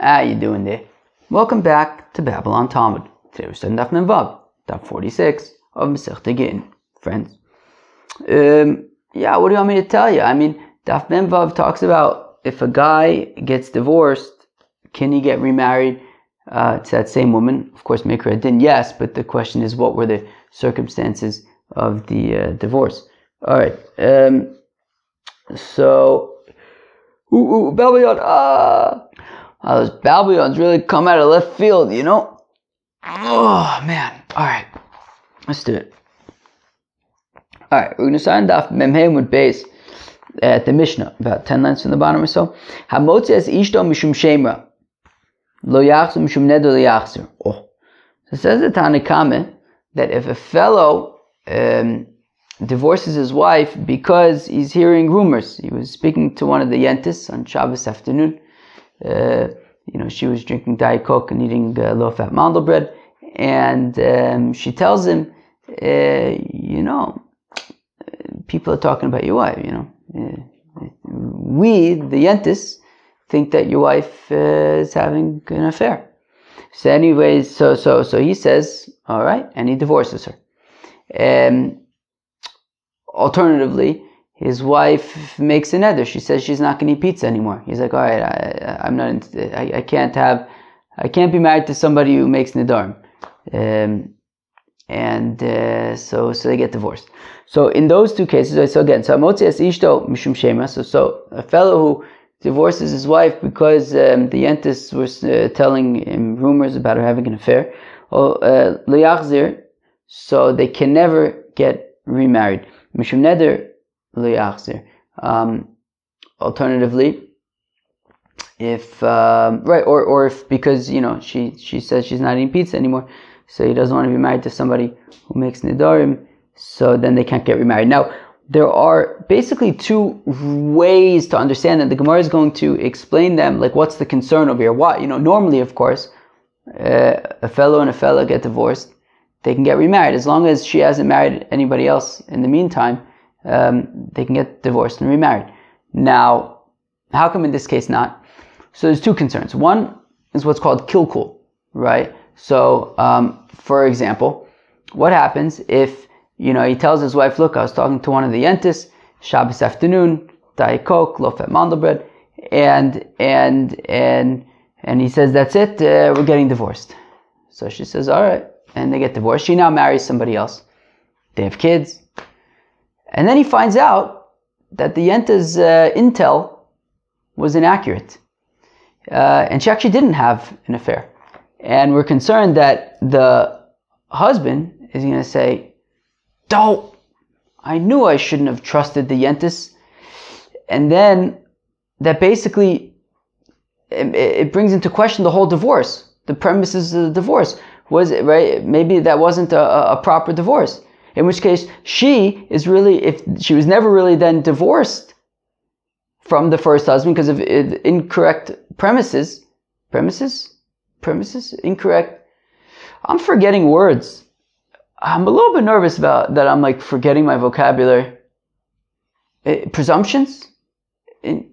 How you doing there? Welcome back to Babble On Talmud. Today we're studying Daf Vav, Daf 46 of Masechta Gittin. Friends, um, yeah, what do you want me to tell you? I mean, Daf Vav talks about if a guy gets divorced, can he get remarried uh, to that same woman? Of course, Mikra didn't, yes, but the question is what were the circumstances of the uh, divorce? All right, um, so, ooh, ooh, Babylon, ah! Uh, those Babylons really come out of left field, you know? Oh, man. All right. Let's do it. All right. We're going to sign off Memheim with base at the Mishnah, about 10 lines from the bottom or so. Hamotzi es ishto mishum shemra. Lo yachzu mishum nedo yachzu. Oh. It says the Tanakame that if a fellow um, divorces his wife because he's hearing rumors, he was speaking to one of the yentis on Shabbos afternoon, uh, you know, she was drinking Diet Coke and eating uh, low-fat mandel bread, and um, she tells him, uh, you know, people are talking about your wife. You know, uh, we, the yentis, think that your wife uh, is having an affair. So, anyways, so so so he says, all right, and he divorces her. Um, alternatively, his wife makes a nether. She says she's not going to eat pizza anymore. He's like, all right, I, am not. I, I can't have. I can't be married to somebody who makes nedarim. Um, and uh, so so they get divorced. So in those two cases, so again, so amotzias ishto mishum shema. So so a fellow who divorces his wife because um, the yentis was uh, telling him rumors about her having an affair. Uh, so they can never get remarried. Mishum neder um, alternatively, if um, right, or or if because you know she she says she's not eating pizza anymore, so he doesn't want to be married to somebody who makes nidarim, so then they can't get remarried. Now there are basically two ways to understand that. The Gemara is going to explain them, like what's the concern over here. Why you know normally, of course, uh, a fellow and a fellow get divorced, they can get remarried as long as she hasn't married anybody else in the meantime um, they can get divorced and remarried. Now, how come in this case not? So there's two concerns. One is what's called kill kilkul, right? So, um, for example, what happens if you know he tells his wife, "Look, I was talking to one of the yentis Shabbos afternoon, diet coke, low fat mandel bread, and and and and he says, "That's it, uh, we're getting divorced." So she says, "All right," and they get divorced. She now marries somebody else. They have kids. And then he finds out that the Yenta's uh, intel was inaccurate. Uh, and she actually didn't have an affair. And we're concerned that the husband is going to say, Don't, I knew I shouldn't have trusted the Yentis. And then that basically it, it brings into question the whole divorce, the premises of the divorce. Was it right? Maybe that wasn't a, a proper divorce in which case she is really, if she was never really then divorced from the first husband because of incorrect premises, premises, premises, incorrect. I'm forgetting words. I'm a little bit nervous about that. I'm like forgetting my vocabulary. Uh, presumptions, in,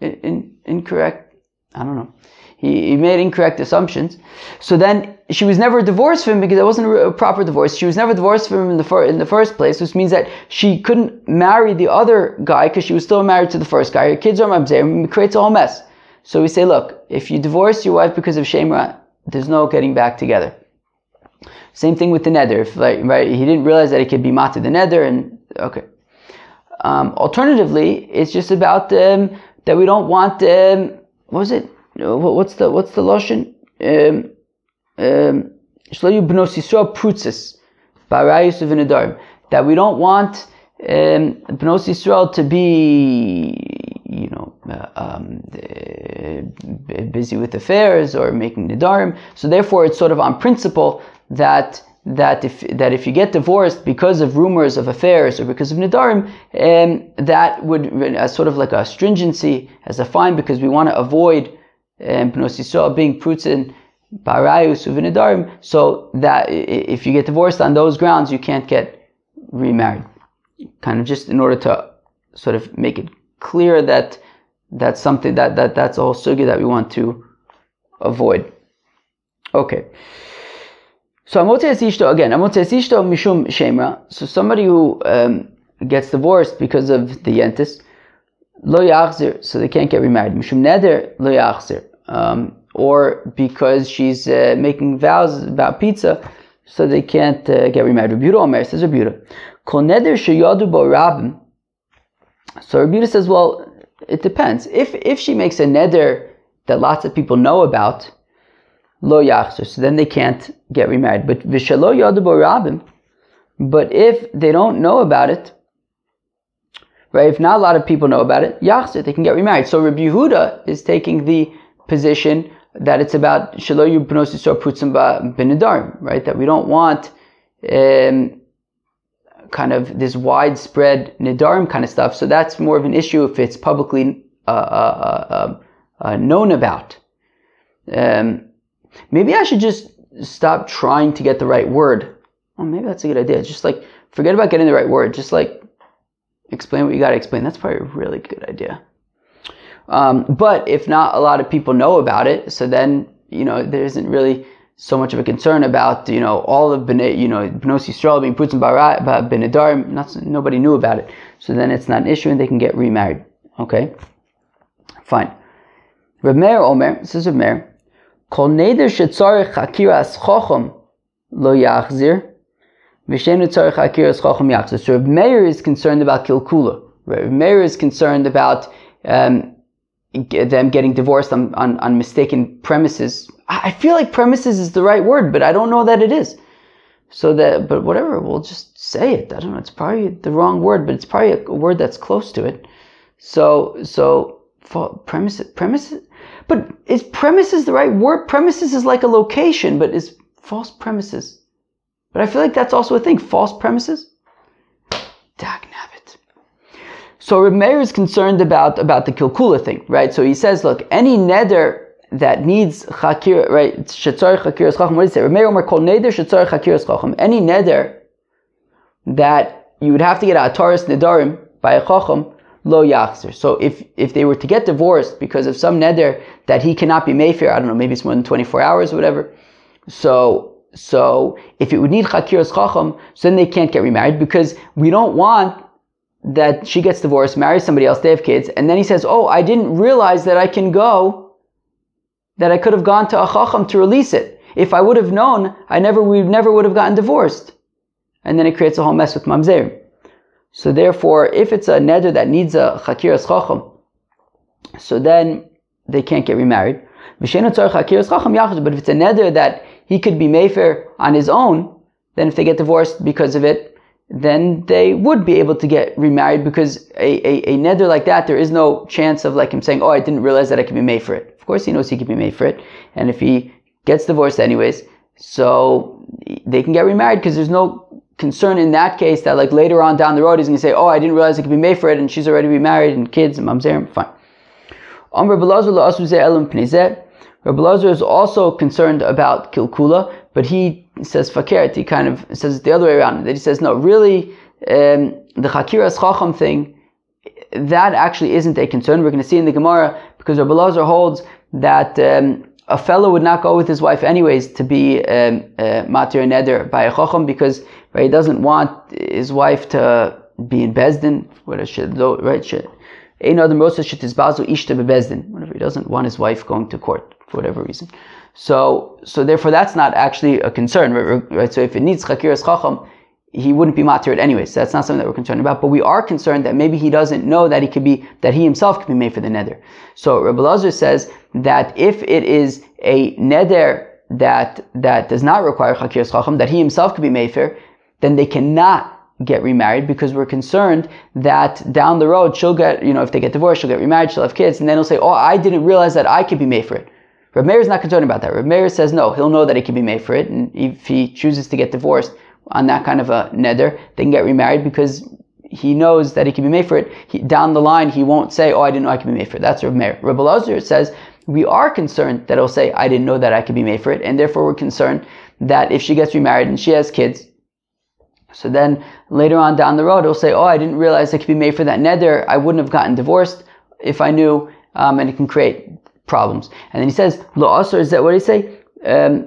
in, incorrect. I don't know. He, he made incorrect assumptions. So then she was never divorced from him because it wasn't a proper divorce. She was never divorced from him in the, fir- in the first place, which means that she couldn't marry the other guy because she was still married to the first guy. Her kids are mamzer. It creates a whole mess. So we say, look, if you divorce your wife because of shemra, there's no getting back together. Same thing with the nether. If like, right, he didn't realize that it could be mata the nether, and okay. Um, alternatively, it's just about um, that we don't want. Um, what was it? What's the what's the lotion? Um, um, that we don't want um, Yisrael to be, you know, uh, um, uh, busy with affairs or making nidarim. So therefore, it's sort of on principle that that if that if you get divorced because of rumors of affairs or because of nidarim, um, that would as sort of like a stringency as a fine because we want to avoid being Prutzin, Barayus, Uvinidarim, so that if you get divorced on those grounds, you can't get remarried. Kind of just in order to sort of make it clear that that's something that, that that's all sugi that we want to avoid. Okay. So Amotzias Ishto, again, Amotzias Ishto Mishum Shemra. So somebody who um, gets divorced because of the Yentis, Lo Yachzir, so they can't get remarried. Mishum Neder Lo Yachzir. Um, or because she's uh, making vows about pizza, so they can't uh, get remarried. Rebuta Omer says Rebuta. Kol Neder Sheyadu Bo Rabim. So Rebuta says, well, it depends. If if she makes a neder that lots of people know about, lo yachzer, so then they can't get remarried. But v'shalo yadabo rabim, but if they don't know about it, right? If not a lot of people know about it, yachzer, they can get remarried. So Rabbi Yehuda is taking the position that it's about shalo yubnosi putzim b'nedarim, right? That we don't want um, kind of this widespread nidarim kind of stuff. So that's more of an issue if it's publicly uh, uh, uh, um, uh known about. Um, maybe I should just stop trying to get the right word. Well, maybe that's a good idea. Just like forget about getting the right word. Just like explain what you got to explain. That's probably a really good idea. Um, but if not a lot of people know about it, so then you know there isn't really so much of a concern about you know all of Bnei, you know Bnos Yisrael being in Barat, Benedar. Not nobody knew about it, so then it's not an issue, and they can get remarried. Okay, fine. Reb Meir Omer, says Reb Meir. Kol neder shetzarich akiras chochem lo yachzir, yachzir. So Reb Meir is concerned about kilkula. Reb Meir is concerned about um, them getting divorced on, on, on mistaken premises I feel like premises is the right word, but I don't know that it is. So that, but whatever, we'll just say it. I don't know. It's probably the wrong word, but it's probably a word that's close to it. So, so premises, premises, but is premises the right word? Premises is like a location, but is false premises. But I feel like that's also a thing. False premises. Dagnabbit. So Reb Meir is concerned about about the kilkula thing, right? So he says, look, any neder that needs chakir, right? Shetzar chakir chacham. What does it say? Rameir Omer kol neder shetzar chakir chacham. Any neder that you would have to get a taurus nedarim by a chacham lo yachzer. So if if they were to get divorced because of some neder that he cannot be mayfair, I don't know, maybe it's more than twenty four hours or whatever. So so if it would need chakiras chacham, so then they can't get remarried because we don't want that she gets divorced, marries somebody else, they have kids, and then he says, "Oh, I didn't realize that I can go." that I could have gone to a chacham to release it. If I would have known, I never, we never would have gotten divorced. And then it creates a whole mess with mamzer. So therefore, if it's a neder that needs a chakiras chacham, so then they can't get remarried. But if it's a neder that he could be mayfair on his own, then if they get divorced because of it, then they would be able to get remarried because a, a, a neder like that, there is no chance of like him saying, oh, I didn't realize that I could be made for it Of course he knows he can be made for it. And if he gets divorced anyways, so they can get remarried because there's no concern in that case that like later on down the road he's going to say, oh, I didn't realize I could be made for it and she's already remarried and kids and mamzerim, fine. Um, Rabbi Lazar is also concerned about kilkula, but he says fakert. He kind of says it the other way around. That he says no, really, um, the chakiras chacham thing, that actually isn't a concern. We're going to see in the Gemara because Rabbi Lazar holds that um, a fellow would not go with his wife anyways to be um, uh, matir neder by a chacham because right, he doesn't want his wife to be in bezdin. What a shit, right? Shit. Whatever he doesn't want his wife going to court for whatever reason. So, so therefore, that's not actually a concern, right? So, if it needs chakiras chacham, he wouldn't be matir anyways. So that's not something that we're concerned about. But we are concerned that maybe he doesn't know that he could be that he himself could be made for the neder. So Rabbi Lazar says that if it is a neder that that does not require chakiras chacham, that he himself could be made for, then they cannot get remarried because we're concerned that down the road she'll get, you know, if they get divorced, she'll get remarried, she'll have kids, and then he'll say, oh, I didn't realize that I could be made for it. Reb Meir is not concerned about that. Reb Meir says no, he'll know that he can be made for it, and if he chooses to get divorced, on that kind of a neder, they can get remarried because he knows that he can be made for it. He, down the line, he won't say, "Oh, I didn't know I can be made for it." That's Reb Meir. Rabbi Lazar says we are concerned that he'll say, "I didn't know that I could be made for it," and therefore we're concerned that if she gets remarried and she has kids, so then later on down the road, he'll say, "Oh, I didn't realize I could be made for that neder. I wouldn't have gotten divorced if I knew," um, and it can create problems. And then he says, Lo asr, is that what he say? Um,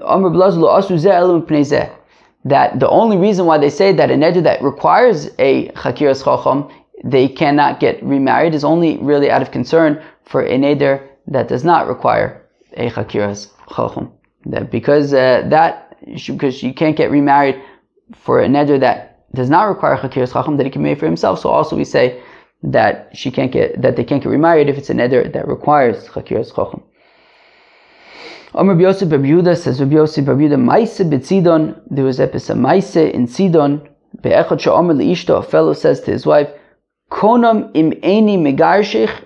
that the only reason why they say that a neder that requires a chakiras chacham, they cannot get remarried is only really out of concern for a neder that does not require a chakiras chacham. That because uh, that because you can't get remarried for a neder that does not require chakiras chacham that he can make for himself. So also we say that she can't get that they can't get remarried if it's a neder that requires chakiras chacham. Amr Yosef Yehuda says Rabbi Yosef Yehuda Maise betzidon. There was episode Maise in Sidon. Be'echad she'omer leishto. A fellow says to his wife, Konam im eni megarshich.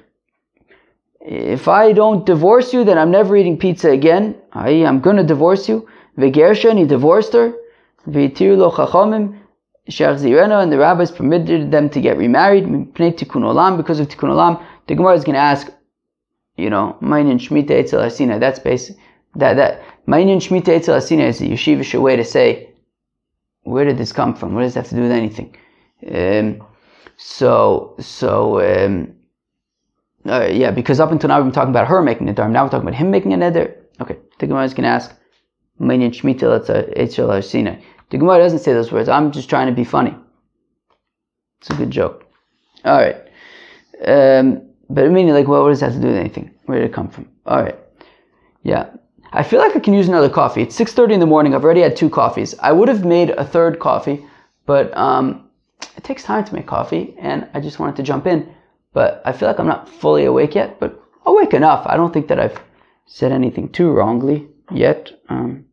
If I don't divorce you, then I'm never eating pizza again. I, am going to divorce you. Vegersha, and he divorced her. V'tir lo chachamim. Zirena, and the rabbis permitted them to get remarried. Tikkun olam, because of Tikkun olam. The Gemara is going to ask, you know, Mainin Shmita Etzel Asina. That's basic that that Ma'inyan Shmita Eitzel Asina is a yeshivish way to say, where did this come from? What does it have to do with anything? Um, so, so, um, uh, yeah, because up until now we've been talking about her making a dharm. Now we're talking about him making a nether. Okay, the Gemara is going to ask, Ma'inyan Shmita Eitzel Asina. The Gemara doesn't say those words. I'm just trying to be funny. It's a good joke. All right. Um, but I mean, like, well, what does that have to do with anything? Where did it come from? All right. Yeah. I feel like I can use another coffee. It's 6.30 in the morning. I've already had two coffees. I would have made a third coffee, but um, it takes time to make coffee, and I just wanted to jump in. But I feel like I'm not fully awake yet, but awake enough. I don't think that I've said anything too wrongly yet. Um,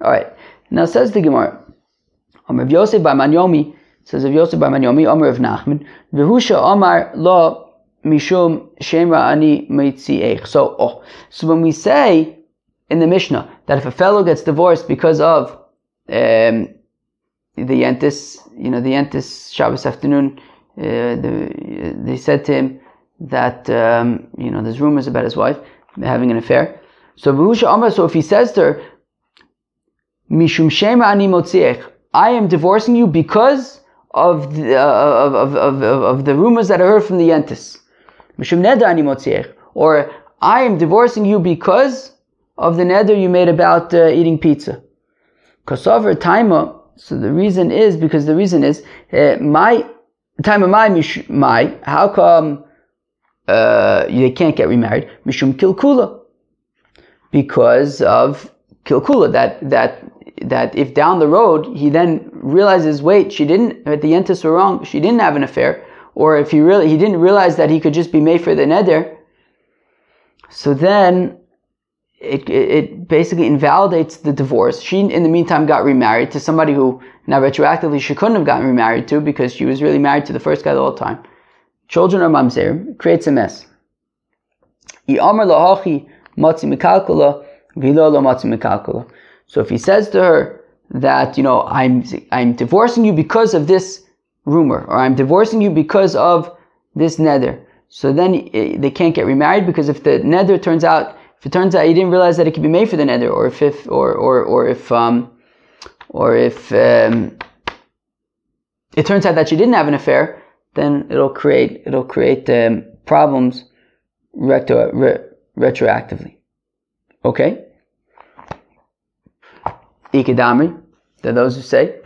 all right. Now says the Gemara. Amr Yosef bar Manyomi says of Yosef bar Manyomi, Amr of Nachman, Vehusha Amar Lo mishum shemra ani meitziech. So, oh, so when we say in the Mishnah that if a fellow gets divorced because of um, the yentis, you know, the yentis Shabbos afternoon, uh, the, they said to him that um, you know there's rumors about his wife having an affair. So so if he says to her, Mishum Shema Ani Motziech, I am divorcing you because of the, uh, of, of, of, of, the rumors that I heard from the Yentis. Or I am divorcing you because of the neder you made about uh, eating pizza. Kosover taima. So the reason is because the reason is uh, my time of my my. How come uh, they can't get remarried? Mishum kilkula. Because of kilkula. That that that if down the road he then realizes, wait, she didn't. At the entis were wrong. She didn't have an affair or if he really he didn't realize that he could just be made for the neder, so then it, it basically invalidates the divorce. She, in the meantime, got remarried to somebody who now retroactively she couldn't have gotten remarried to because she was really married to the first guy the whole time. Children are mamzer, creates a mess. So if he says to her that you know I'm I'm divorcing you because of this rumor, or I'm divorcing you because of this nether, So then eh, they can't get remarried because if the nether turns out, if it turns out he didn't realize that it could be made for the nether, or if, if or or or if um, or if um, it turns out that she didn't have an affair, then it'll create it'll create um, problems retro, re, retroactively. Okay. Ikidamri, there are those who say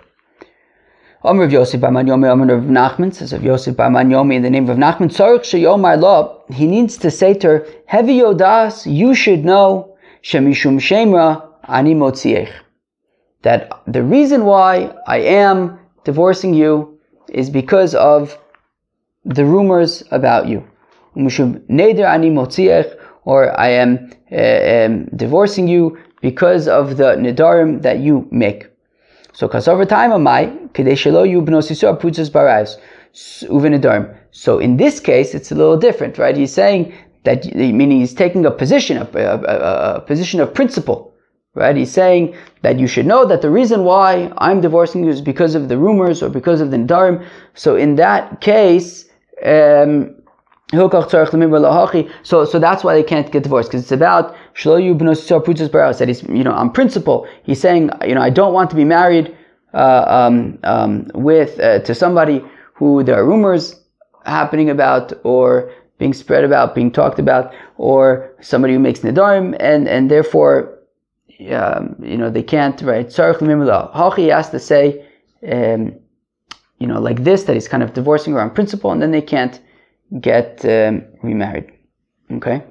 Omer of Yosef bar Manyomi, Omer of Nachman, says of Yosef bar Manyomi in the name of Nachman, Tzarech Sheyomar Lo, he needs to say to her, Heavy Yodas, you should know, Shemishum Shemra, Ani Motziech. That the reason why I am divorcing you is because of the rumors about you. Mishum Neder Ani Motziech, or I am uh, um, divorcing you because of the Nidarim that you make. So kasover time amai kadeshelo yubnos yisor putzas barais uvenedarm. So in this case, it's a little different, right? He's saying that, meaning he's taking a position, a, a, a position of principle, right? He's saying that you should know that the reason why I'm divorcing you is because of the rumors or because of the nidarim. So in that case, um, so, so that's why they can't get divorced because it's about that he's, you know, on principle, he's saying, you know, I don't want to be married uh, um, um, with uh, to somebody who there are rumors happening about, or being spread about, being talked about, or somebody who makes nedarim, and and therefore, um, you know, they can't right. Hachi has to say, um, you know, like this that he's kind of divorcing her on principle, and then they can't get um, remarried. Okay.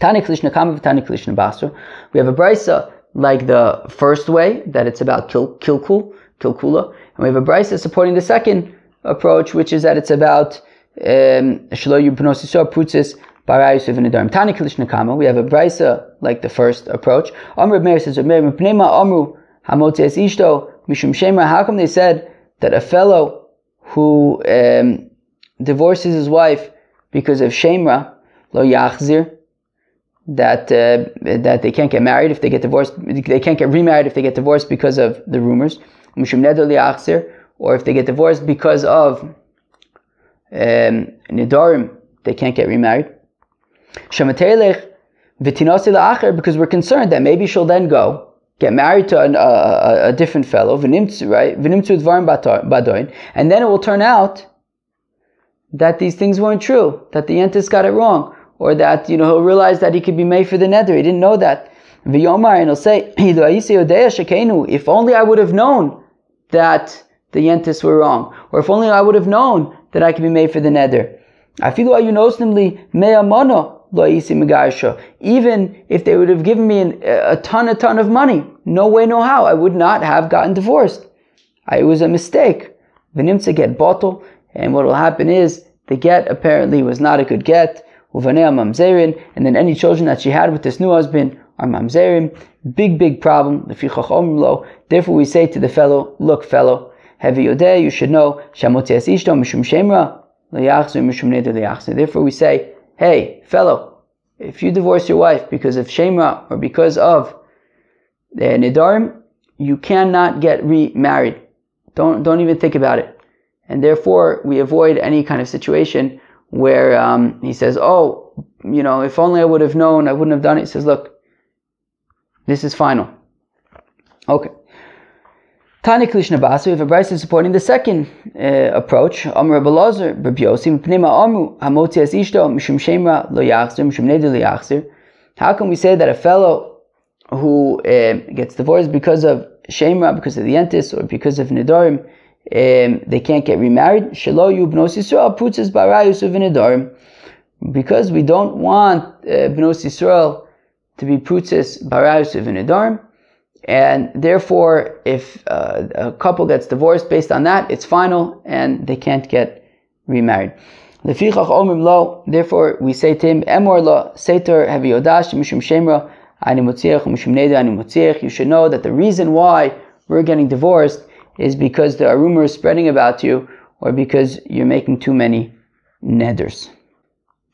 Tani Klishna Kama Tani Klishna Basra. We have a brisa like the first way that it's about kil, kilkul, kilkula, and we have a brisa supporting the second approach, which is that it's about shelo yubnos prutzis barayus v'nedarim. Tani Klishna Kama. We have a brisa like the first approach. Amr Meir says, Meir Amru Hamotes Ishto Mishum Shemra. How come they said that a fellow who um, divorces his wife because of Shemra lo yachzir that uh, that they can't get married if they get divorced. They can't get remarried if they get divorced because of the rumors. Or if they get divorced because of um, nidarim, they can't get remarried. Because we're concerned that maybe she'll then go get married to an, a, a, different fellow, right? And then it will turn out that these things weren't true, that the Yentis got it wrong or that you know he'll realize that he could be made for the nether. He didn't know that. V'yomar and he'll say, "If only I would have known that the yentis were wrong, or if only I would have known that I could be made for the nether." Even if they would have given me an, a ton, a ton of money, no way, no how, I would not have gotten divorced. it was a mistake. V'nimtza get bottle, and what will happen is the get apparently was not a good get uvanea mamzerin, and then any children that she had with this new husband are mamzerim. Big, big problem. Therefore, we say to the fellow, look, fellow, heavy yodeh, you should know, Therefore, we say, hey, fellow, if you divorce your wife because of shemra or because of the nidarim, you cannot get remarried. Don't, don't even think about it. And therefore, we avoid any kind of situation where um, he says, "Oh, you know, if only I would have known, I wouldn't have done it." He says, "Look, this is final." Okay. Tani Klishna Basu, we have a brisa supporting the second uh, approach. Pnima Ishto, Shemra, Lo Yachzir, Neder Lo Yachzir. How can we say that a fellow who uh, gets divorced because of Shemra, because of the Entis, or because of Nidarim, um, they can't get remarried. Shelo bnos Yisrael putzes barayus. Because we don't want uh, bnos Yisrael to be putzes barayus uvinedarim, and therefore, if uh, a couple gets divorced based on that, it's final, and they can't get remarried. Therefore, we say to him, Emor lo seter mishum shemra mishum neda You should know that the reason why we're getting divorced is because there are rumors spreading about you or because you're making too many neders.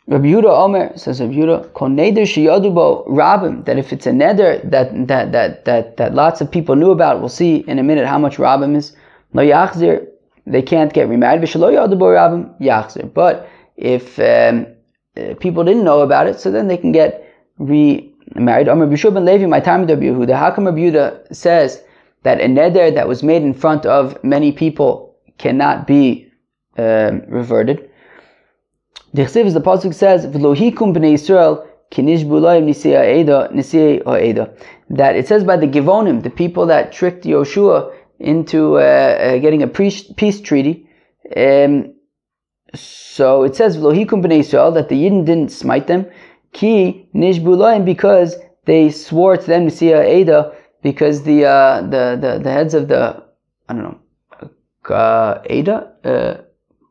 Rabbi Yehuda Omer says Rabbi Yehuda, Kol neder shiyadubo rabim, that if it's a neder that, that, that, that, that lots of people knew about, we'll see in a minute how much rabim is, lo yachzir, they can't get remarried, v'shalo yadubo rabim, yachzir. But if um, uh, people didn't know about it, so then they can get remarried. Omer Bishub ben Levi, my time with Rabbi Yehuda, how come Rabbi Yehuda says that a neder that was made in front of many people cannot be um, reverted. The Chsiv, the pasuk says, "V'lohikum b'nei Yisrael that it says by the Givonim, the people that tricked Yoshua into uh, uh, getting a peace, treaty. Um, so it says "V'lohikum b'nei Yisrael" that the Yidden didn't smite them. Ki nishbulayim because they swore to them Nisiya Eda because the uh, the, the the heads of the I don't know uh, Ada, uh,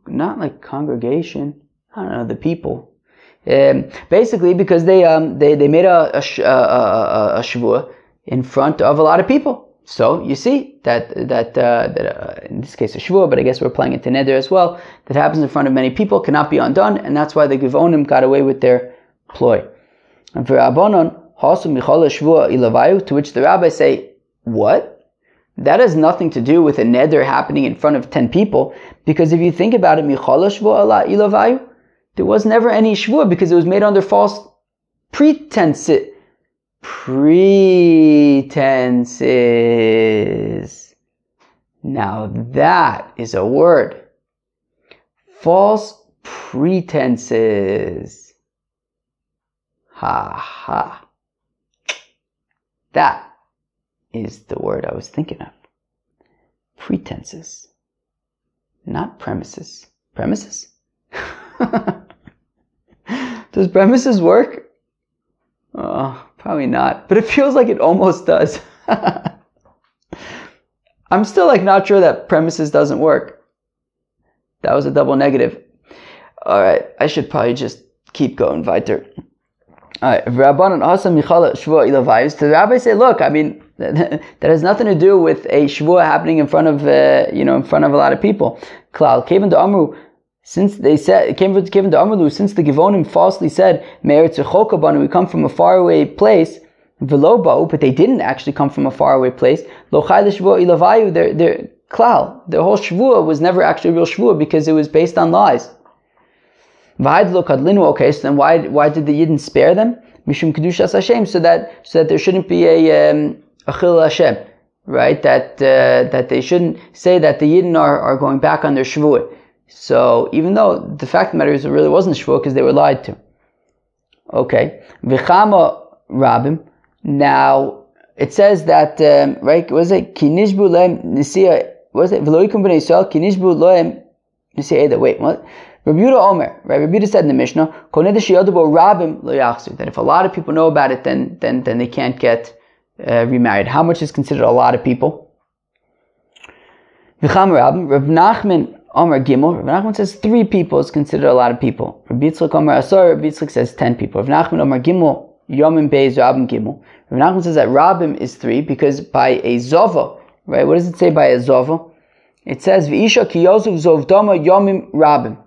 not like congregation. I don't know the people. Um, basically, because they um, they they made a a, a, a, a shvua in front of a lot of people. So you see that that uh, that uh, in this case a shvua, but I guess we're playing it to neder as well. That happens in front of many people cannot be undone, and that's why the Givonim got away with their ploy. And for Abonon, to which the rabbis say, what? That has nothing to do with a neder happening in front of 10 people, because if you think about it, there was never any shvua because it was made under false pretenses. Pretenses. Now that is a word. False pretenses. Ha ha. That is the word I was thinking of. Pretenses. Not premises. Premises? Does premises work? Oh, probably not. But it feels like it almost does. I'm still like not sure that premises doesn't work. That was a double negative. All right, I should probably just keep going weiter. All right, Rabbanan Hasam Michala Shvua Ilavayus. The rabbi say, look, I mean, that has nothing to do with a Shvua happening in front of, uh, you know, in front of a lot of people. Klal, Kevin to Amru, since they said, came given to Amru, since the Givonim falsely said, Me'er Tzechokabanu, we come from a faraway place, Velobau, but they didn't actually come from a faraway place. Lochai Shvua Ilavayu, their, their, Klal, their whole Shvua was never actually real Shvua because it was based on lies. Okay, so then why why did the Yidden spare them? Mishum kedushas Hashem, so that so that there shouldn't be a um, a chil Hashem, right? That uh, that they shouldn't say that the Yidden are, are going back on their shvuah. So even though the fact of the matter is it really wasn't shvuah because they were lied to. Okay, v'chama rabim. Now it says that um, right was it kinishbu lem nisia was it v'loikum b'nei Yisrael kinishbu lem nisia Wait, what? Yehuda Omer, right? Yehuda said in the Mishnah, that if a lot of people know about it, then then then they can't get uh, remarried. How much is considered a lot of people? Rav Nachman Omer Gimel. Rav Nachman says three people is considered a lot of people. Rabbi Yitzchak Omer Asor. Rabbi Yitzchak says ten people. Rav Nachman Omer Gimel Yomim Beis Rabim Gimel. Rav Nachman says that Rabim is three because by a Zova, right? What does it say by a Zova? It says V'isha ki Yosef Zovdoma Yomim Rabim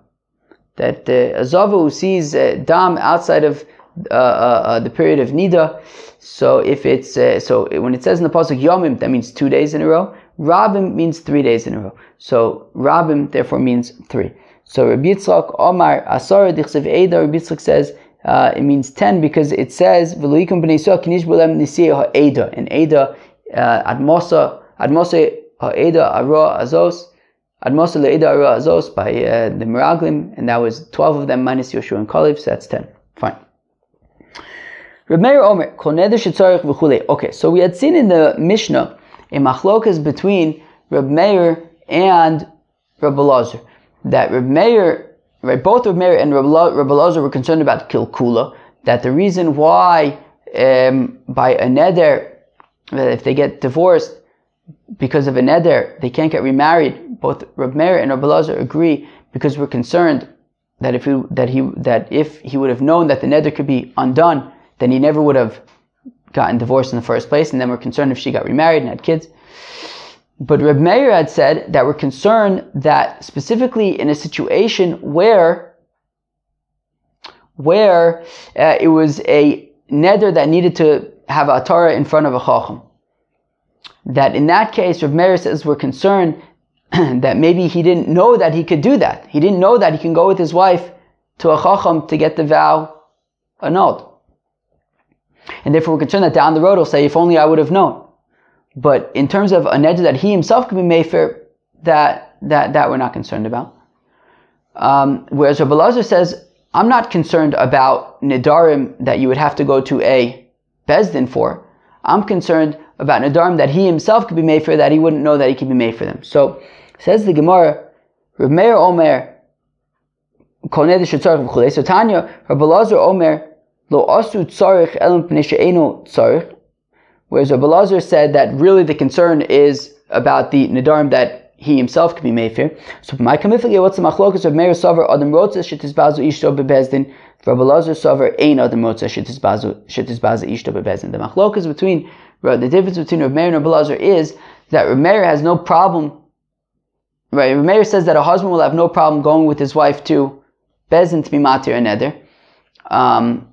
that uh, who sees uh, Dam outside of uh, uh, uh, the period of Nida, so if it's, uh, so when it says in the Pasuk Yomim, that means two days in a row. Rabim means three days in a row. So Rabim therefore means three. So Rabbi Yitzchak Omar Asara Dichsev Eda, Rabbi Yitzchak says, uh, it means 10 because it says, V'luikum b'nei Yisrael kinish b'lem nisiyah ha'eda. And Eda, uh, Admosa, Admosa ha'eda ara azos, Admosa le'eda ara azos by uh, the Miraglim, and that was 12 of them minus Yoshua and Kalev, so that's 10. Fine. Reb Meir Omer, kol neder. Okay, so we had seen in the Mishnah a machlokas between Reb Meir and Reb Elazar. That Reb Meir, right, both Reb Meir and Reb Elazar were concerned about kilkula. That the reason why um, by a neder, if they get divorced because of a neder, they can't get remarried both Reb Meir and Reb Elazar agree because we're concerned that if he, that he that if he would have known that the neder could be undone, then he never would have gotten divorced in the first place, and then we're concerned if she got remarried and had kids. But Reb Meir had said that we're concerned that specifically in a situation where where uh, it was a neder that needed to have a Torah in front of a chacham. That in that case, Reb Meir says we're concerned that maybe he didn't know that he could do that. He didn't know that he can go with his wife to a chacham to get the vow annulled. And therefore we're concerned that down the road he'll say, if only I would have known. But in terms of a neder that he himself could be made for, that, that, that we're not concerned about. Um, whereas Rabbi Lazar says, I'm not concerned about nidarim that you would have to go to a bezdin for. I'm concerned about nidarim that he himself could be made for, that he wouldn't know that he could be made for them. So, says the Gemara, Rav Meir Omer, so Tanya, Rabbi Lazar Omer, Lo asu tzarich elam p'nishe'enu tzarich, whereas Rabbi said that really the concern is about the nidarim that he himself could be made for. So my kamiflige, what's the machlokas of Meir Sover, Adam Rotza, Shetisbazu Ishto Bebezdin, Rabbi Lazar Sover, Ein Adam Rotza, Shetisbazu Ishto Bebezdin. The machlokas between the difference between Rav Meir and Rav is that Rav Meir has no problem. Right, Rav Meir says that a husband will have no problem going with his wife to Bezin to be matir and neder. Um,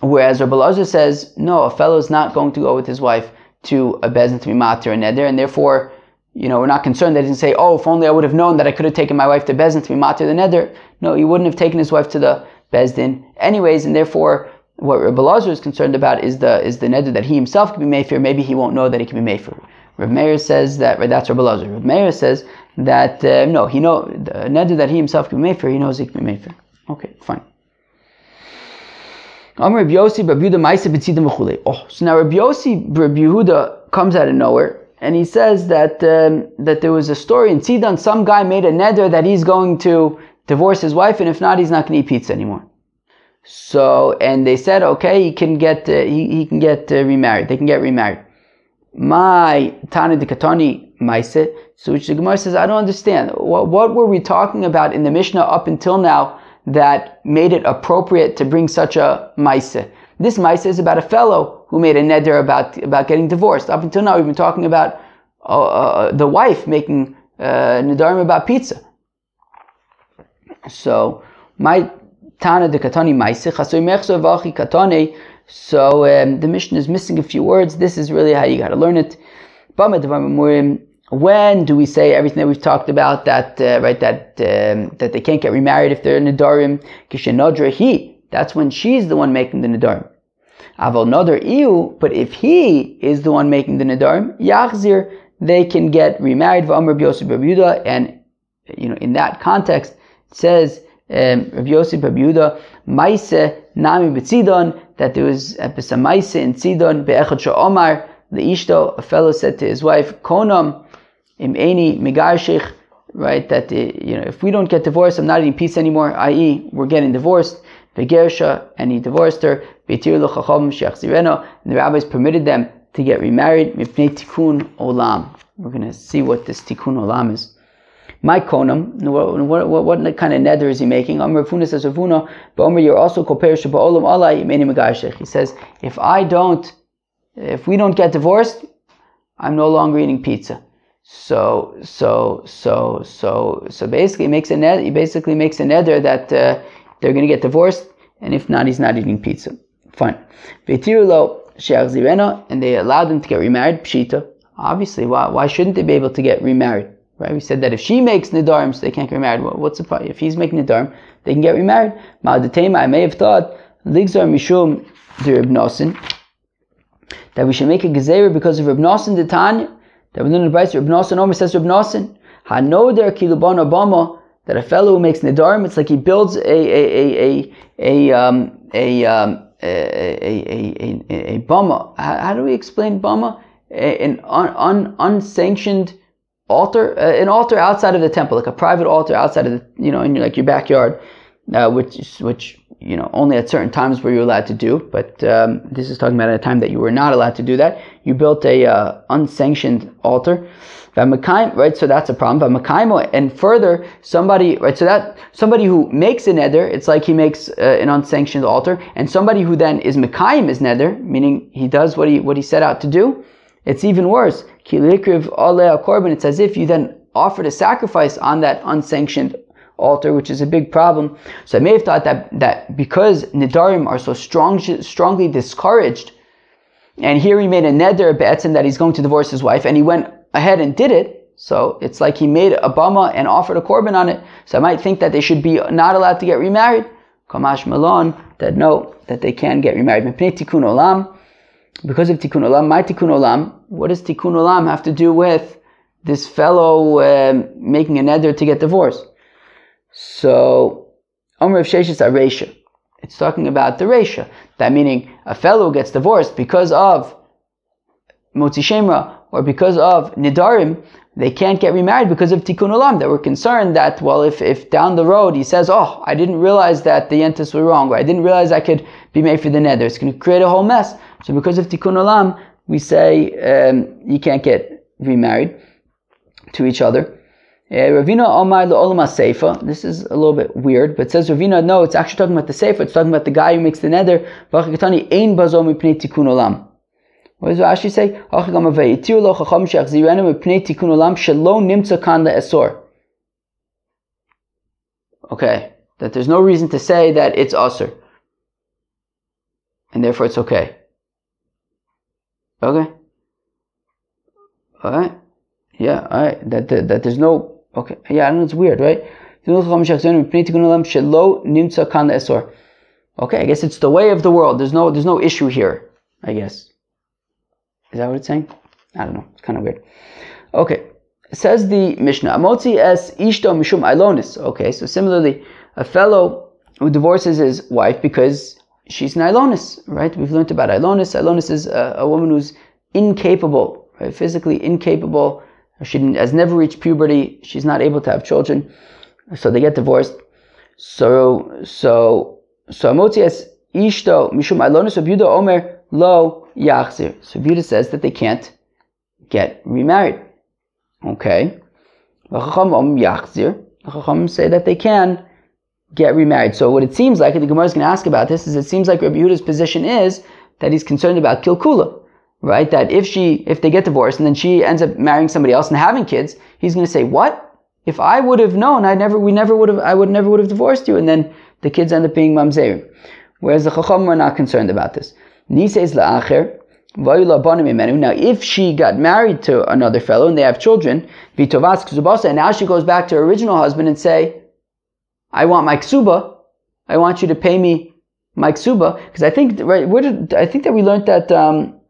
whereas Rav Elazar says no, a fellow is not going to go with his wife to a Bezin to be matir and neder, and therefore, you know, we're not concerned They didn't say, oh, if only I would have known that I could have taken my wife to Bezin to be matir the neder. No, he wouldn't have taken his wife to the Bezdin anyways, and therefore what Rabbi Lazar is concerned about is the is the neder that he himself can be made for. Maybe he won't know that he can be made for. Meir says that right, that's Rabbi Lazar. Rav Meir says that uh, no, he know the neder that he himself can be made for. He knows he can be made for. Okay, fine. Oh, so now Rabbi Yossi Rabbi Yehuda comes out of nowhere and he says that um, that there was a story in Sidon, some guy made a neder that he's going to divorce his wife, and if not, he's not going to eat pizza anymore. So, and they said, okay, he can get uh, he, he can get uh, remarried. They can get remarried. My Tana de Katani Maise, so which the Gemara says, I don't understand. What, what were we talking about in the Mishnah up until now that made it appropriate to bring such a Maise? This Maise is about a fellow who made a neder about, about getting divorced. Up until now, we've been talking about uh, uh, the wife making uh, nedarim about pizza. So, my Tana de Katani Maise, Katane. So um, the mission is missing a few words. This is really how you got to learn it. When do we say everything that we've talked about that uh, right that um, that they can't get remarried if they're in Nadarim? Kishenodra he. That's when she's the one making the Nadarim. Aval Nodar Iu, but if he is the one making the Nadarim, Yachzir, they can get remarried. And you know in that context it says um, Rabbi Yosef Yehuda Maise Nami B'Tzidon that there was a Maise in Tzidon Be'echad Omar the Ishto a fellow said to his wife Konam Im Eni Megarshich right that the, you know if we don't get divorced I'm not in peace anymore i.e. we're getting divorced. Begersha and he divorced her. Beitir L'Chacham Shech and the rabbis permitted them to get remarried. Mipnei Tikkun Olam. We're going to see what this Tikkun Olam is my konam, what, what, what, kind of nether is he making? Amr Huna says, Rav Huna, but Amr, you're also koperish ba'olam alai He says, if I don't, if we don't get divorced, I'm no longer eating pizza. So, so, so, so, so basically, makes a net. He basically makes a nether that uh, they're going to get divorced, and if not, he's not eating pizza. Fine. and they allowed them to get remarried. Pshita. Obviously, why, why shouldn't they be able to get remarried? Right? We said that if she makes nidarim, so they can't get remarried. What's the point? If he's making nidarim, they can get remarried. Ma'adatema, I may have thought, ligzar mishum Reb that we should make a gezerah because of Reb Nosin the Tanya, that we learn in the brisa, Reb Nosin, Omer says Reb Nosin, Hanoder kilubon obama, that a fellow who makes nidarim, it's like he builds a, a, a, a, a, um, a, um, a, a, a, a, a. How, how, do we explain bama? An un, un, unsanctioned altar, uh, an altar outside of the temple, like a private altar outside of the, you know, in your, like your backyard, uh, which, which, you know, only at certain times were you allowed to do. But um, this is talking about at a time that you were not allowed to do that. You built a uh, unsanctioned altar, right? So that's a problem. And further, somebody, right? So that somebody who makes a nether, it's like he makes uh, an unsanctioned altar, and somebody who then is mekayim is nether, meaning he does what he what he set out to do. It's even worse. It's as if you then offered a sacrifice on that unsanctioned altar, which is a big problem. So I may have thought that, that because Nidarim are so strong, strongly discouraged, and here he made a neder be'etzim that he's going to divorce his wife, and he went ahead and did it. So it's like he made a bama and offered a korban on it. So I might think that they should be not allowed to get remarried. Kamash Malon, that no, that they can get remarried. Because of tikkun olam, my tikkun olam, what does tikkun olam have to do with this fellow um, making a neder to get divorced? So, Omer of Sheshis Aresha. It's talking about the Resha. That meaning a fellow gets divorced because of Motzi Shemra or because of Nidarim, they can't get remarried because of Tikkun Olam. They were concerned that, well, if, if down the road he says, oh, I didn't realize that the yentas were wrong, or I didn't realize I could be made for the nether, it's going to create a whole mess. So because of Tikkun Olam, we say um, you can't get remarried to each other. Uh, Ravina Omar Olama Seifa. This is a little bit weird, but it says Ravina, no, it's actually talking about the Seifa. It's talking about the guy who makes the nether. Ein bazom tikkun olam. What does Rashi say? Okay, that there's no reason to say that it's usr, and therefore it's okay. Okay. All right. Yeah. All right. That, that, that there's no. Okay. Yeah. I know it's weird, right? Okay. I guess it's the way of the world. There's no. There's no issue here. I guess. Is that what it's saying? I don't know. It's kind of weird. Okay. It says the Mishnah, Amotzi es ishto mishum. Okay, so similarly, a fellow who divorces his wife because she's an Ilonis, right? We've learned about Ilonis. Ilonis is a, a woman who's incapable, right? physically incapable. She has never reached puberty. She's not able to have children, so they get divorced. So, so, so Amotzias Ishto Mishum Ilonis Abuda Omer Lo Yachzir. So Buddha says that they can't get remarried. Okay. Yachzir. Chacham say that they can get remarried. So what it seems like, and the Gemara is going to ask about this, is it seems like Rabbi Yehuda's position is that he's concerned about kilkula, right? That if she, if they get divorced and then she ends up marrying somebody else and having kids, he's going to say, what? If I would have known, I never, we never would have, I would never would have divorced you, and then the kids end up being mamzerim. Whereas the Chacham are not concerned about this. Nises la'acher, now, if she got married to another fellow and they have children, and now she goes back to her original husband and say, I want my ksuba. I want you to pay me my ksuba. Because I think, right, where did, I think that we learned that, um,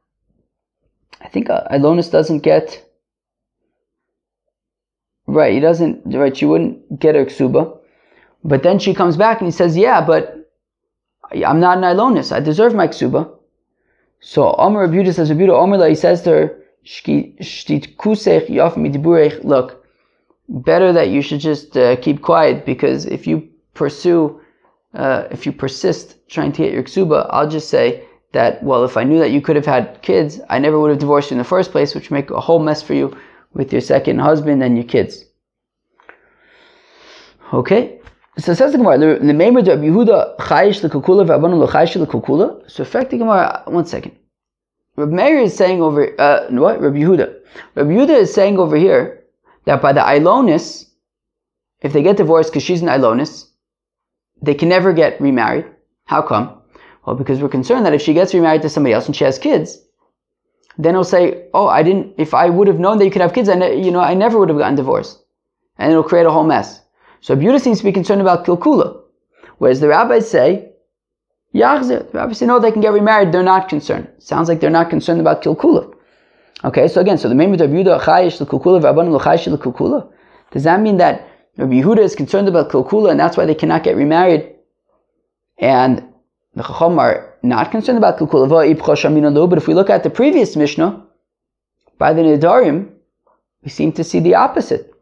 I think uh, Ilonis doesn't get, right, he doesn't, right, she wouldn't get her ksuba. But then she comes back and he says, yeah, but I'm not an Ilonis. I deserve my ksuba. So Omer Rebuta says, Rebuta Omer, he says to her, Look, better that you should just uh, keep quiet because if you pursue, uh, if you persist trying to get your ksuba, I'll just say that, well, if I knew that you could have had kids, I never would have divorced you in the first place, which make a whole mess for you with your second husband and your kids. Okay? So says the Gemara, the Meimer of Yehuda chayish lekukula v'abanu l'chayish. So effect the Gemara, one second. Rabbi Meir is saying over, uh, what? Rabbi Yehuda. Rabbi Yehuda is saying over here, that by the Ilonis, if they get divorced because she's an Ilonis, they can never get remarried. How come? Well, because we're concerned that if she gets remarried to somebody else and she has kids, then he'll say, "Oh, I didn't. If I would have known that you could have kids, I ne- you know, I never would have gotten divorced," and it'll create a whole mess. So Abuda seems to be concerned about kilkula, whereas the rabbis say, "Yachzer." The rabbis say, "No, they can get remarried. They're not concerned." Sounds like they're not concerned about kilkula. Okay, so again, so the name of Rabbi Yehuda chayish l'kukula v'abanu l'chayish l'kukula. Does that mean that Rabbi Yehuda is concerned about kukula and that's why they cannot get remarried? And the Chacham are not concerned about kukula. But if we look at the previous Mishnah, by the Nidarim, we seem to see the opposite.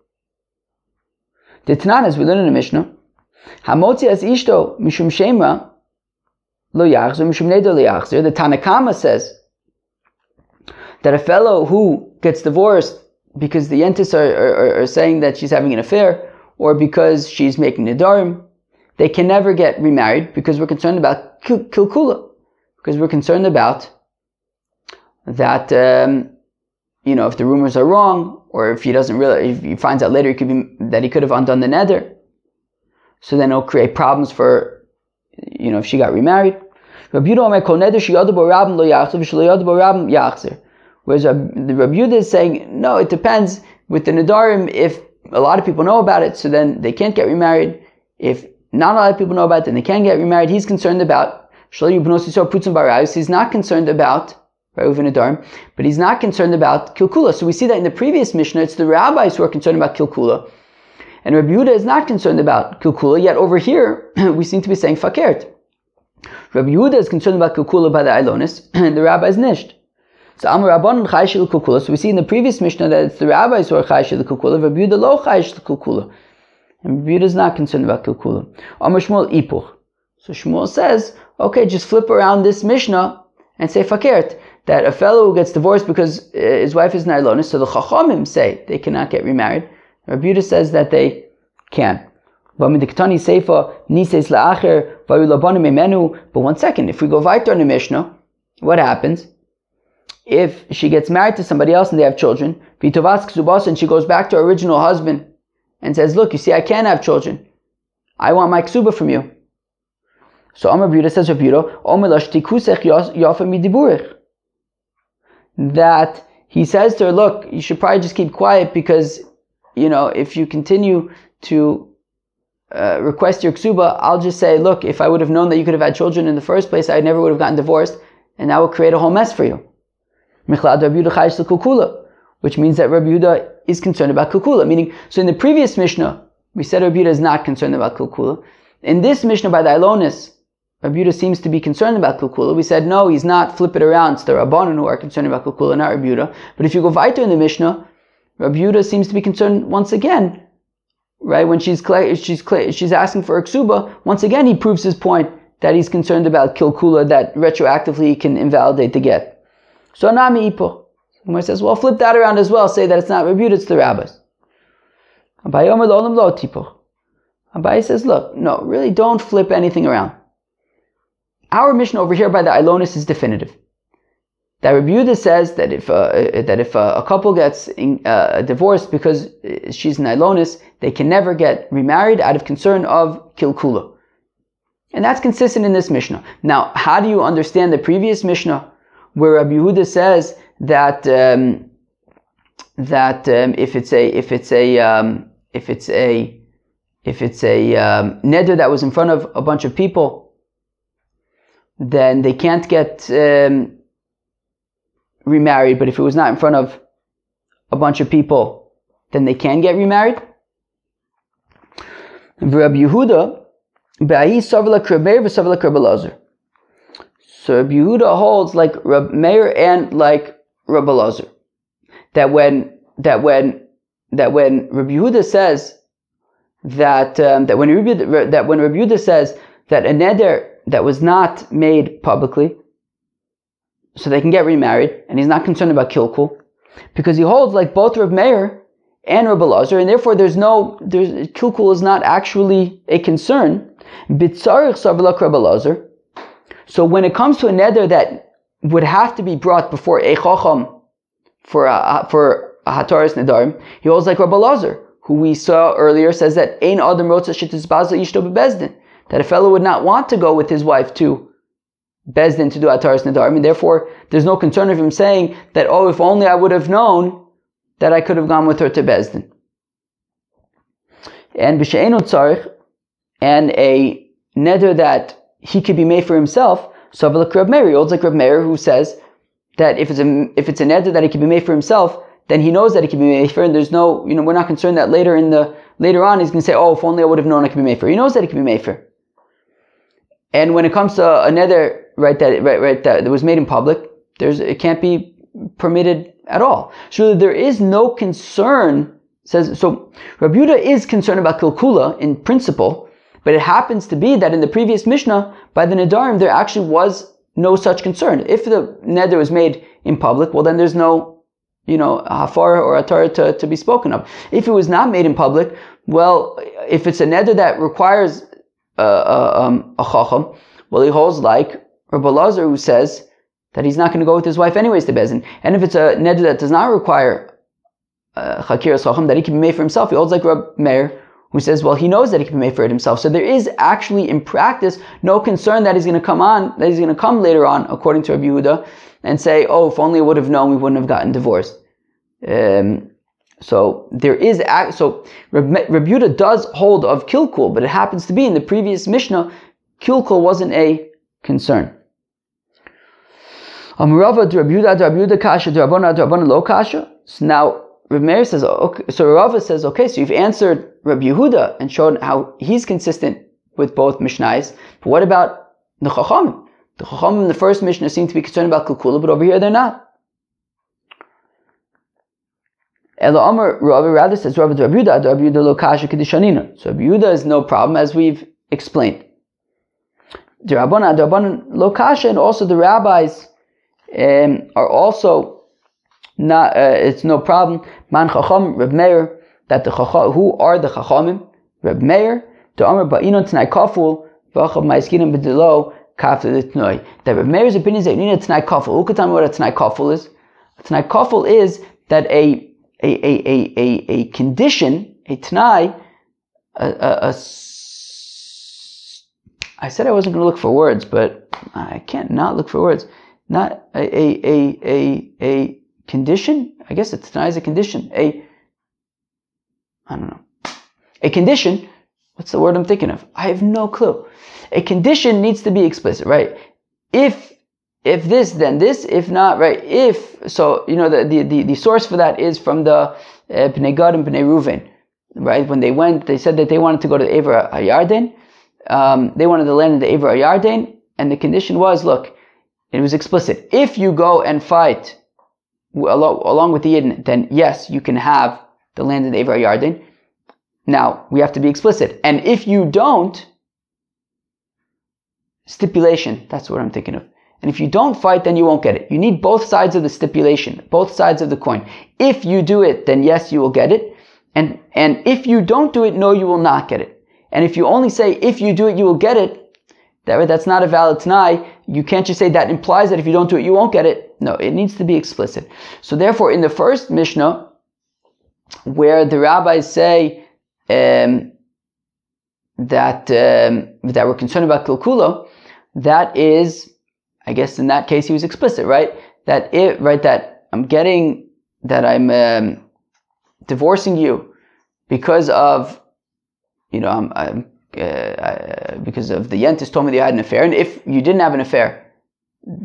The Tanan, as we learn in the Mishnah, Hamotzi as ishto mishum shemra lo yachzer mishum neder lo yachzer. The Tanakama says that a fellow who gets divorced because the yentis are, are, are, saying that she's having an affair or because she's making nidarim, they can never get remarried because we're concerned about kilkula, because we're concerned about that, um, you know, if the rumors are wrong or if he doesn't really, if he finds out later he could be, that he could have undone the neder, so then it'll create problems for, you know, if she got remarried. Whereas Rabbi Yehuda is saying, no, it depends. With the Nadarim, if a lot of people know about it, so then they can't get remarried. If not a lot of people know about it, then they can get remarried. He's concerned about. He's not concerned about but he's not concerned about Kilkula. So we see that in the previous Mishnah, it's the rabbis who are concerned about Kilkula. And Rabbi Yehuda is not concerned about Kilkula, yet over here, we seem to be saying Fakert. Rabbi Yehuda is concerned about Kilkula by the Ilonis, and the rabbi is Nisht. So Amar Rabban Chayshil Kukula. So we see in the previous Mishnah that it's the rabbis who are Chayshil Kukula, Rabbi Yehuda lo Chayshil Kukula. And Rabbi Yehuda is not concerned about Kukula. Amar Shmuel Ipuch. So Shmuel says, okay, just flip around this Mishnah and say Fakert. That a fellow who gets divorced because uh, his wife is Nailonis, so the Chachamim say they cannot get remarried. Rabbi Yehuda says that they can. But one second, if we go weiter in the Mishnah, what happens? If she gets married to somebody else and they have children, and she goes back to her original husband and says, Look, you see, I can't have children. I want my ksuba from you. So Amr Buda says, her, that he says to her, Look, you should probably just keep quiet because, you know, if you continue to uh, request your ksuba, I'll just say, Look, if I would have known that you could have had children in the first place, I never would have gotten divorced, and that would create a whole mess for you. Rabbi Yehuda Kukula, which means that Rabbi Yehuda is concerned about Kukula. Meaning, so in the previous Mishnah, we said Rabbi Yehuda is not concerned about Kukula. in this Mishnah by the Ilonis, Rabbi Yehuda seems to be concerned about Kilkula. We said, no, he's not, flip it around. It's the Rabbanon who are concerned about Kilkula, not Rabbi Yehuda. But if you go weiter in the Mishnah, Rabbi Yehuda seems to be concerned once again, right? When she's she's she's asking for a ksuba, once again he proves his point that he's concerned about Kilkula, that retroactively he can invalidate the get. So Nami Ipo. Gemara says, well, flip that around as well. Say that it's not Yehuda, it's the rabbis. Abaye says, look, no, really don't flip anything around. Our Mishnah over here by the Ilonis is definitive. That Yehuda says that if uh, that if uh, a couple gets in, uh, divorced because she's an Ilonis, they can never get remarried out of concern of kilkula, and that's consistent in this Mishnah. Now, how do you understand the previous Mishnah where Rabbi Yehuda says that um, that um, if it's a if it's a um, if it's a if it's a um, neder that was in front of a bunch of people then they can't get um, remarried. But if it was not in front of a bunch of people, then they can get remarried. Rabbi Yehuda, so Rabbi Yehuda holds like Rabbi Meir and like Rabbi Lazar. That when that when that when Rabbi Yehuda says that um, that when Rabbi, that when Rabbi Yehuda says that a neder that was not made publicly, so they can get remarried, and he's not concerned about kilkul, because he holds like both Rav Meir and Rav Elazar, and therefore there's no, there's, kilkul is not actually a concern. So when it comes to a neder that would have to be brought before a chacham for a, for a hataris nedarim, he holds like Rabbi Lazar, who we saw earlier says that ein adam rotza shittis baza yishto bebezdin that a fellow would not want to go with his wife to Bezdin to do Ataris Nadarim, and therefore there's no concern of him saying that, oh, if only I would have known that I could have gone with her to Bezdin. And B'She'enu Tzarich, and a neder that he could be made for himself, so like Reb Meir, holds like Reb Meir who says that if it's a, if it's a neder that he can be made for himself, then he knows that he can be made for, and there's no, you know, we're not concerned that later in the, later on he's going to say, oh, if only I would have known I could be made for. He knows that he can be made for. And when it comes to another right that right right that was made in public, there's it can't be permitted at all. So there is no concern. Says so. Rabbi Yehuda is concerned about kilkula in principle, but it happens to be that in the previous Mishnah by the Nedarim there actually was no such concern. If the neder was made in public, well then there's no, you know, hafar or atar to, to be spoken of. If it was not made in public, well, if it's a neder that requires uh, uh, um, a chacham, well, he holds like Rabbi Lazar, who says that he's not going to go with his wife anyways to Bezin. And if it's a neder that does not require uh, chakir chacham, that he can be made for himself, he holds like Rabbi Meir, who says, well, he knows that he can be made for it himself. So there is actually, in practice, no concern that he's going to come on, that he's going to come later on, according to Rabbi Yehuda, and say, oh, if only I would have known, we wouldn't have gotten divorced. Um, so there is so Rebuta does hold of kilkul, but it happens to be in the previous Mishnah, kilkul wasn't a concern. So now Reb says, okay, so Rava says, okay, so you've answered Rabbi Yehuda and shown how he's consistent with both Mishnais, but what about the Chachamim? The Chachamim in the first Mishnah seem to be concerned about Kilkula, but over here they're not. Ela Amar Rabbi rather says Rabbi Yehuda, Rabbi Yehuda lo kasha kedishanina. So Rabbi Yehuda is no problem, as we've explained. The Rabbana, the Rabbanan lo kasha, and also the rabbis um, are also not. Uh, it's no problem. Man chacham Reb Meir that the chacham who are the chachamim Reb Meir the Amar ba'inon tnai kaful v'achav ma'eskinim b'dilo kaf l'tnoi. That Reb Meir's opinion is that you need a tnai kaful. Who can tell me what a tnai kaful is? A tnai kaful is that a a, a, a, a, a condition, a t'nai, a, a, a, I said I wasn't going to look for words, but I can't not look for words. Not a, a, a, a, a condition, I guess t'nai is a condition, a, I don't know, a condition, what's the word I'm thinking of? I have no clue. A condition needs to be explicit, right? If if this, then this. If not, right? If so, you know the the, the, the source for that is from the uh, Bnei Gad and Bnei Ruven, right? When they went, they said that they wanted to go to Ever Hayarden. um, they wanted the land of the Aver Yarden, and the condition was, look, it was explicit. If you go and fight along with the Yidden, then yes, you can have the land of the Aver Yarden. Now, we have to be explicit. And if you don't, stipulation, that's what I'm thinking of. And if you don't fight, then you won't get it. You need both sides of the stipulation, both sides of the coin. If you do it, then yes, you will get it. And, and if you don't do it, no, you will not get it. And if you only say, if you do it, you will get it, that, that's not a valid t'nai. You can't just say that implies that if you don't do it, you won't get it. No, it needs to be explicit. So therefore, in the first Mishnah, where the rabbis say um, that um, that we're concerned about kilkulo, that is, I guess in that case he was explicit, right? That it, right, that I'm getting, that I'm um, divorcing you because of, you know, I'm, I'm uh, because of the Yentis told me you had an affair, and if you didn't have an affair,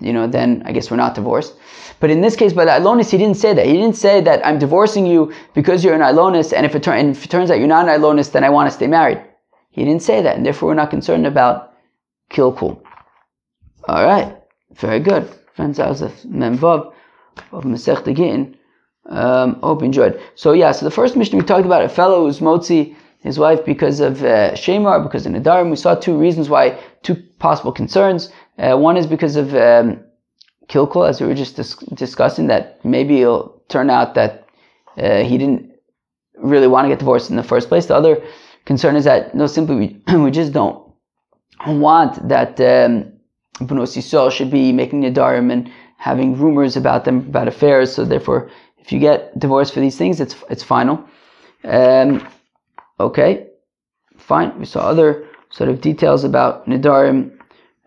you know, then I guess we're not divorced. But in this case, by the Ilonis, he didn't say that. He didn't say that I'm divorcing you because you're an Ilonis, and if it, tur- and if it turns out you're not an Ilonis, then I want to stay married. He didn't say that, and therefore we're not concerned about kilkul. All right, very good. Friends, that was a memvav of Masech. Um, hope you enjoyed. So yeah, so the first Mishnah we talked about a fellow who's motzi his wife because of uh, Shemar, because of Nadarim. We saw two reasons why, two possible concerns. Uh, one is because of um, as we were just dis- discussing, that maybe it'll turn out that uh, he didn't really want to get divorced in the first place. The other concern is that, no, simply we, we just don't want that um, Yisrael should be making Nadarim and having rumors about them, about affairs. So therefore, if you get divorced for these things, it's, it's final. Um, okay, fine. We saw other sort of details about Nidarim.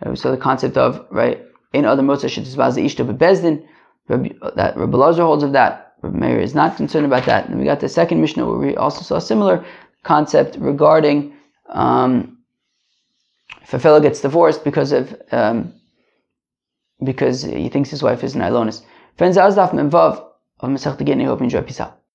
Uh, we saw the concept of, right, in other Motzah Shetisbaz Ishta Bezdin, that Rabbi Lazar holds of that. Rabbi Meir is not concerned about that. And we got the second Mishnah where we also saw a similar concept regarding um, if a fellow gets divorced because of um, because he thinks his wife is an Ilonis. Friends, Azdaf Memvav of Masech Gittin. I hope you enjoy. Peace out.